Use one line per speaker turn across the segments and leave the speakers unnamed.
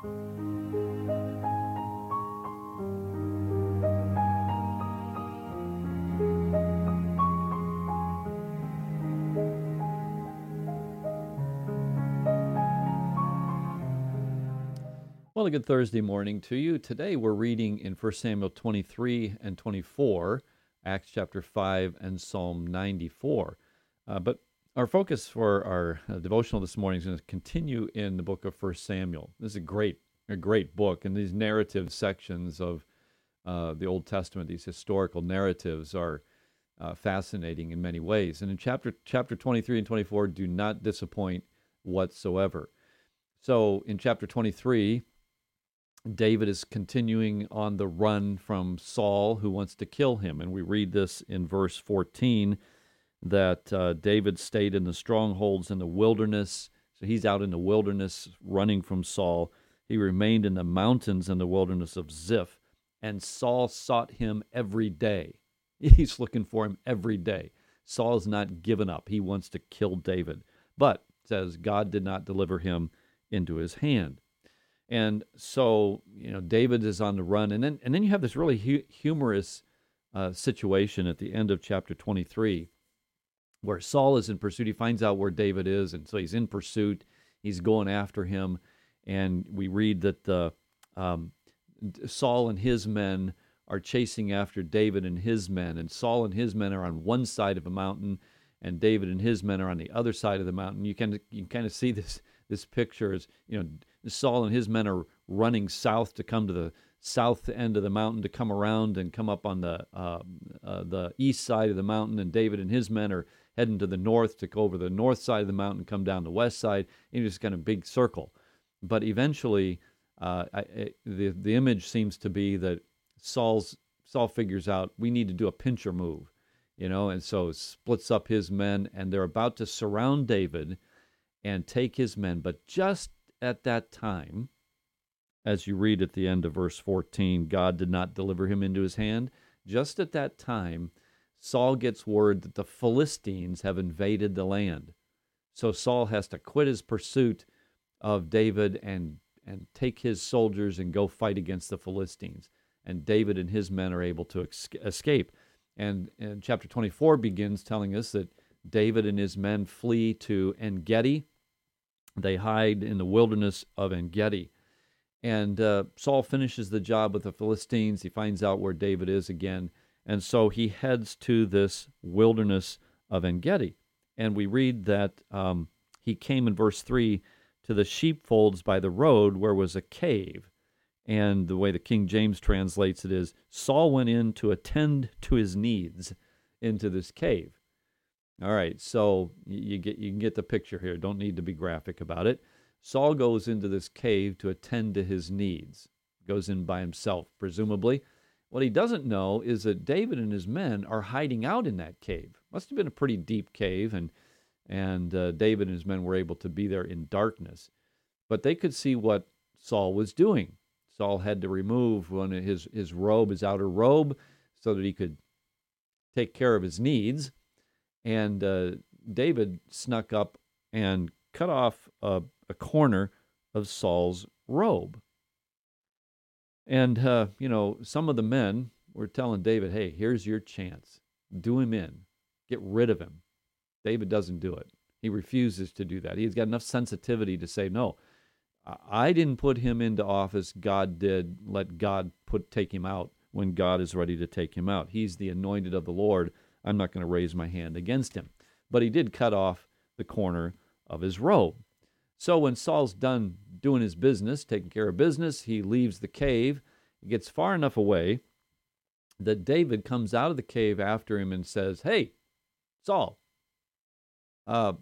Well, a good Thursday morning to you. Today we're reading in 1 Samuel 23 and 24, Acts chapter 5, and Psalm 94. Uh, but our focus for our uh, devotional this morning is going to continue in the book of 1 Samuel. This is a great, a great book, and these narrative sections of uh, the Old Testament, these historical narratives, are uh, fascinating in many ways. And in chapter chapter 23 and 24, do not disappoint whatsoever. So in chapter 23, David is continuing on the run from Saul, who wants to kill him. And we read this in verse 14 that uh, David stayed in the strongholds in the wilderness. So he's out in the wilderness running from Saul. He remained in the mountains in the wilderness of Ziph, and Saul sought him every day. He's looking for him every day. Saul's not given up. He wants to kill David. But says God did not deliver him into his hand. And so, you know, David is on the run, and then and then you have this really hu- humorous uh, situation at the end of chapter 23, where Saul is in pursuit. He finds out where David is, and so he's in pursuit. He's going after him, and we read that the um, Saul and his men are chasing after David and his men, and Saul and his men are on one side of a mountain, and David and his men are on the other side of the mountain. You can you can kind of see this this picture as you know Saul and his men are running south to come to the south end of the mountain to come around and come up on the uh, uh, the east side of the mountain, and David and his men are heading to the north to go over the north side of the mountain, come down the west side, in just kind of big circle. But eventually, uh, I, the the image seems to be that Saul's Saul figures out we need to do a pincher move, you know, and so splits up his men, and they're about to surround David and take his men, but just at that time, as you read at the end of verse 14, God did not deliver him into his hand. Just at that time, Saul gets word that the Philistines have invaded the land. So Saul has to quit his pursuit of David and, and take his soldiers and go fight against the Philistines. And David and his men are able to escape. And, and chapter 24 begins telling us that David and his men flee to En Gedi, they hide in the wilderness of En Gedi. And uh, Saul finishes the job with the Philistines. He finds out where David is again. And so he heads to this wilderness of En Gedi. And we read that um, he came in verse 3 to the sheepfolds by the road where was a cave. And the way the King James translates it is Saul went in to attend to his needs into this cave. All right, so you get you can get the picture here. Don't need to be graphic about it. Saul goes into this cave to attend to his needs. Goes in by himself, presumably. What he doesn't know is that David and his men are hiding out in that cave. Must have been a pretty deep cave, and and uh, David and his men were able to be there in darkness. But they could see what Saul was doing. Saul had to remove one of his his robe, his outer robe, so that he could take care of his needs and uh, David snuck up and cut off a, a corner of Saul's robe. And, uh, you know, some of the men were telling David, hey, here's your chance. Do him in, get rid of him. David doesn't do it. He refuses to do that. He's got enough sensitivity to say, no, I didn't put him into office. God did. Let God put take him out when God is ready to take him out. He's the anointed of the Lord. I'm not going to raise my hand against him. But he did cut off the corner of his robe. So when Saul's done doing his business, taking care of business, he leaves the cave. He gets far enough away that David comes out of the cave after him and says, Hey, Saul, uh,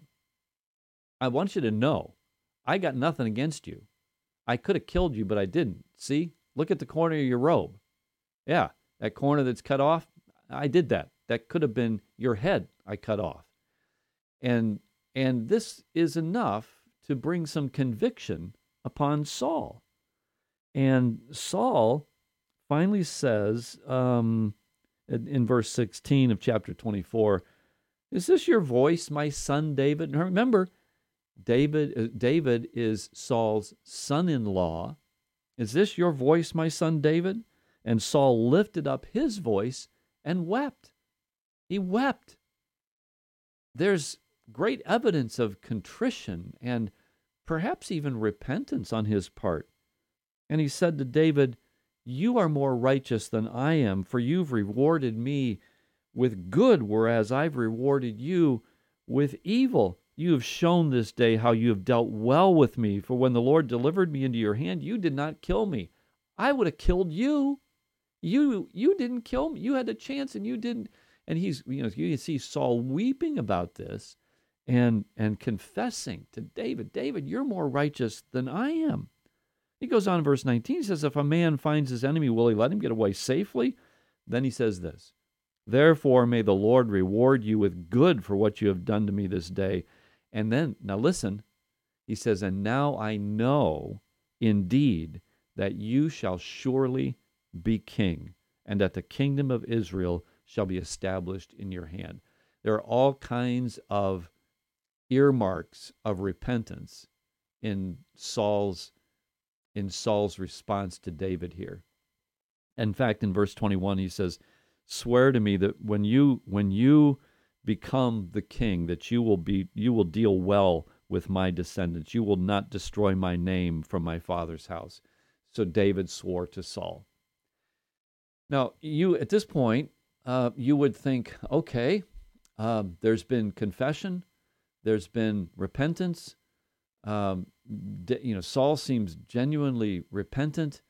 I want you to know I got nothing against you. I could have killed you, but I didn't. See? Look at the corner of your robe. Yeah, that corner that's cut off, I did that that could have been your head I cut off. And and this is enough to bring some conviction upon Saul. And Saul finally says um, in, in verse 16 of chapter 24, Is this your voice, my son David? And remember, David, uh, David is Saul's son in law Is this your voice, my son David? And Saul lifted up his voice and wept. He wept. There's great evidence of contrition and perhaps even repentance on his part. And he said to David, You are more righteous than I am, for you've rewarded me with good, whereas I've rewarded you with evil. You have shown this day how you have dealt well with me, for when the Lord delivered me into your hand, you did not kill me. I would have killed you. You you didn't kill me. You had a chance and you didn't. And he's you know you can see Saul weeping about this and and confessing to David, David, you're more righteous than I am. He goes on in verse 19, he says, If a man finds his enemy, will he let him get away safely? Then he says this Therefore may the Lord reward you with good for what you have done to me this day. And then, now listen, he says, And now I know indeed that you shall surely be king, and that the kingdom of Israel shall be established in your hand. There are all kinds of earmarks of repentance in Saul's in Saul's response to David here. In fact, in verse 21 he says, "Swear to me that when you when you become the king that you will be you will deal well with my descendants. You will not destroy my name from my father's house." So David swore to Saul. Now, you at this point, uh, you would think, okay, um, there's been confession, there's been repentance. Um, you know, Saul seems genuinely repentant,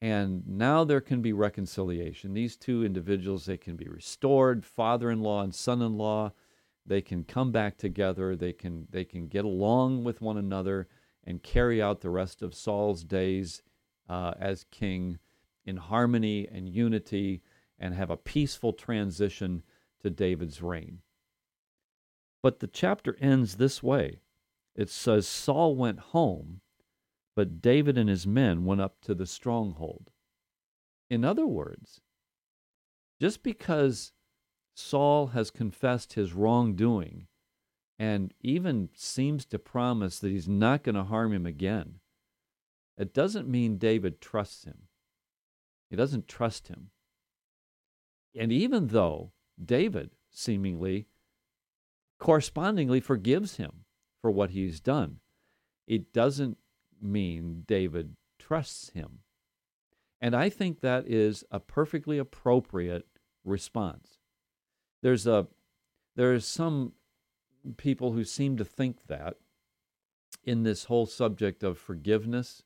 and now there can be reconciliation. These two individuals, they can be restored, father-in-law and son-in-law. They can come back together. They can they can get along with one another and carry out the rest of Saul's days uh, as king in harmony and unity, and have a peaceful transition to David's reign. But the chapter ends this way it says, Saul went home, but David and his men went up to the stronghold. In other words, just because Saul has confessed his wrongdoing and even seems to promise that he's not going to harm him again, it doesn't mean David trusts him. He doesn't trust him. And even though David seemingly correspondingly forgives him for what he's done. It doesn't mean David trusts him. And I think that is a perfectly appropriate response. There's a there's some people who seem to think that in this whole subject of forgiveness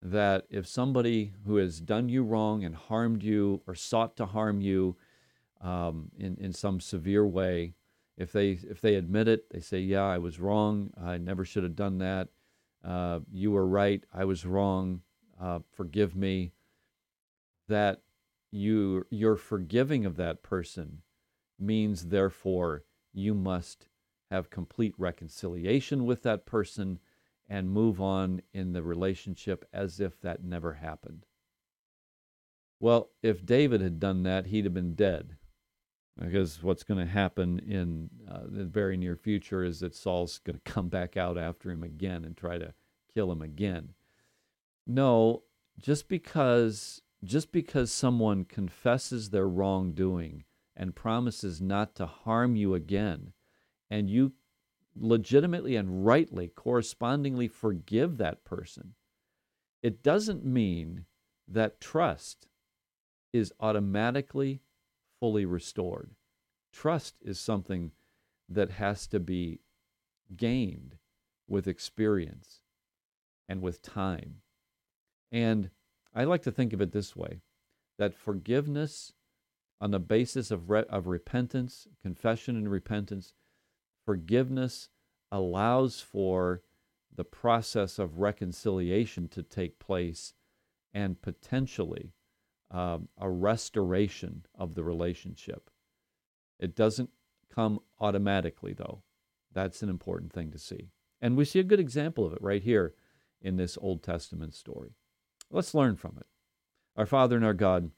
that if somebody who has done you wrong and harmed you or sought to harm you um, in, in some severe way, if they if they admit it, they say, "Yeah, I was wrong. I never should have done that. Uh, you were right. I was wrong. Uh, forgive me." That you your forgiving of that person means, therefore, you must have complete reconciliation with that person and move on in the relationship as if that never happened. Well, if David had done that, he'd have been dead because what's going to happen in uh, the very near future is that Saul's going to come back out after him again and try to kill him again. No, just because just because someone confesses their wrongdoing and promises not to harm you again and you legitimately and rightly correspondingly forgive that person it doesn't mean that trust is automatically fully restored. Trust is something that has to be gained with experience and with time. And I like to think of it this way that forgiveness on the basis of, re- of repentance, confession and repentance, forgiveness allows for the process of reconciliation to take place and potentially um, a restoration of the relationship. It doesn't come automatically, though. That's an important thing to see. And we see a good example of it right here in this Old Testament story. Let's learn from it. Our Father and our God,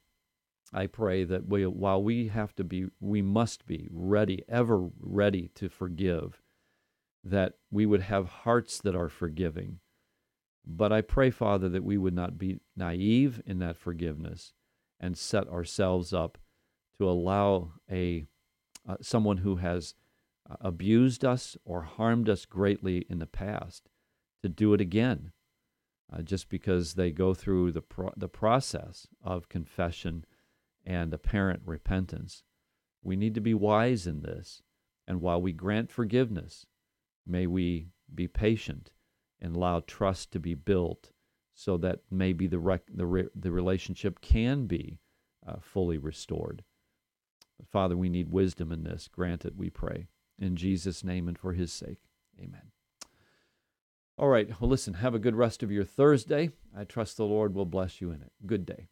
I pray that we, while we have to be, we must be ready, ever ready to forgive, that we would have hearts that are forgiving, But I pray, Father, that we would not be naive in that forgiveness and set ourselves up to allow a uh, someone who has uh, abused us or harmed us greatly in the past to do it again, uh, just because they go through the pro- the process of confession and apparent repentance. We need to be wise in this, and while we grant forgiveness, may we be patient and allow trust to be built, so that maybe the rec- the re- the relationship can be uh, fully restored. But Father, we need wisdom in this. Grant it, we pray. In Jesus' name and for his sake. Amen. All right. Well, listen, have a good rest of your Thursday. I trust the Lord will bless you in it. Good day.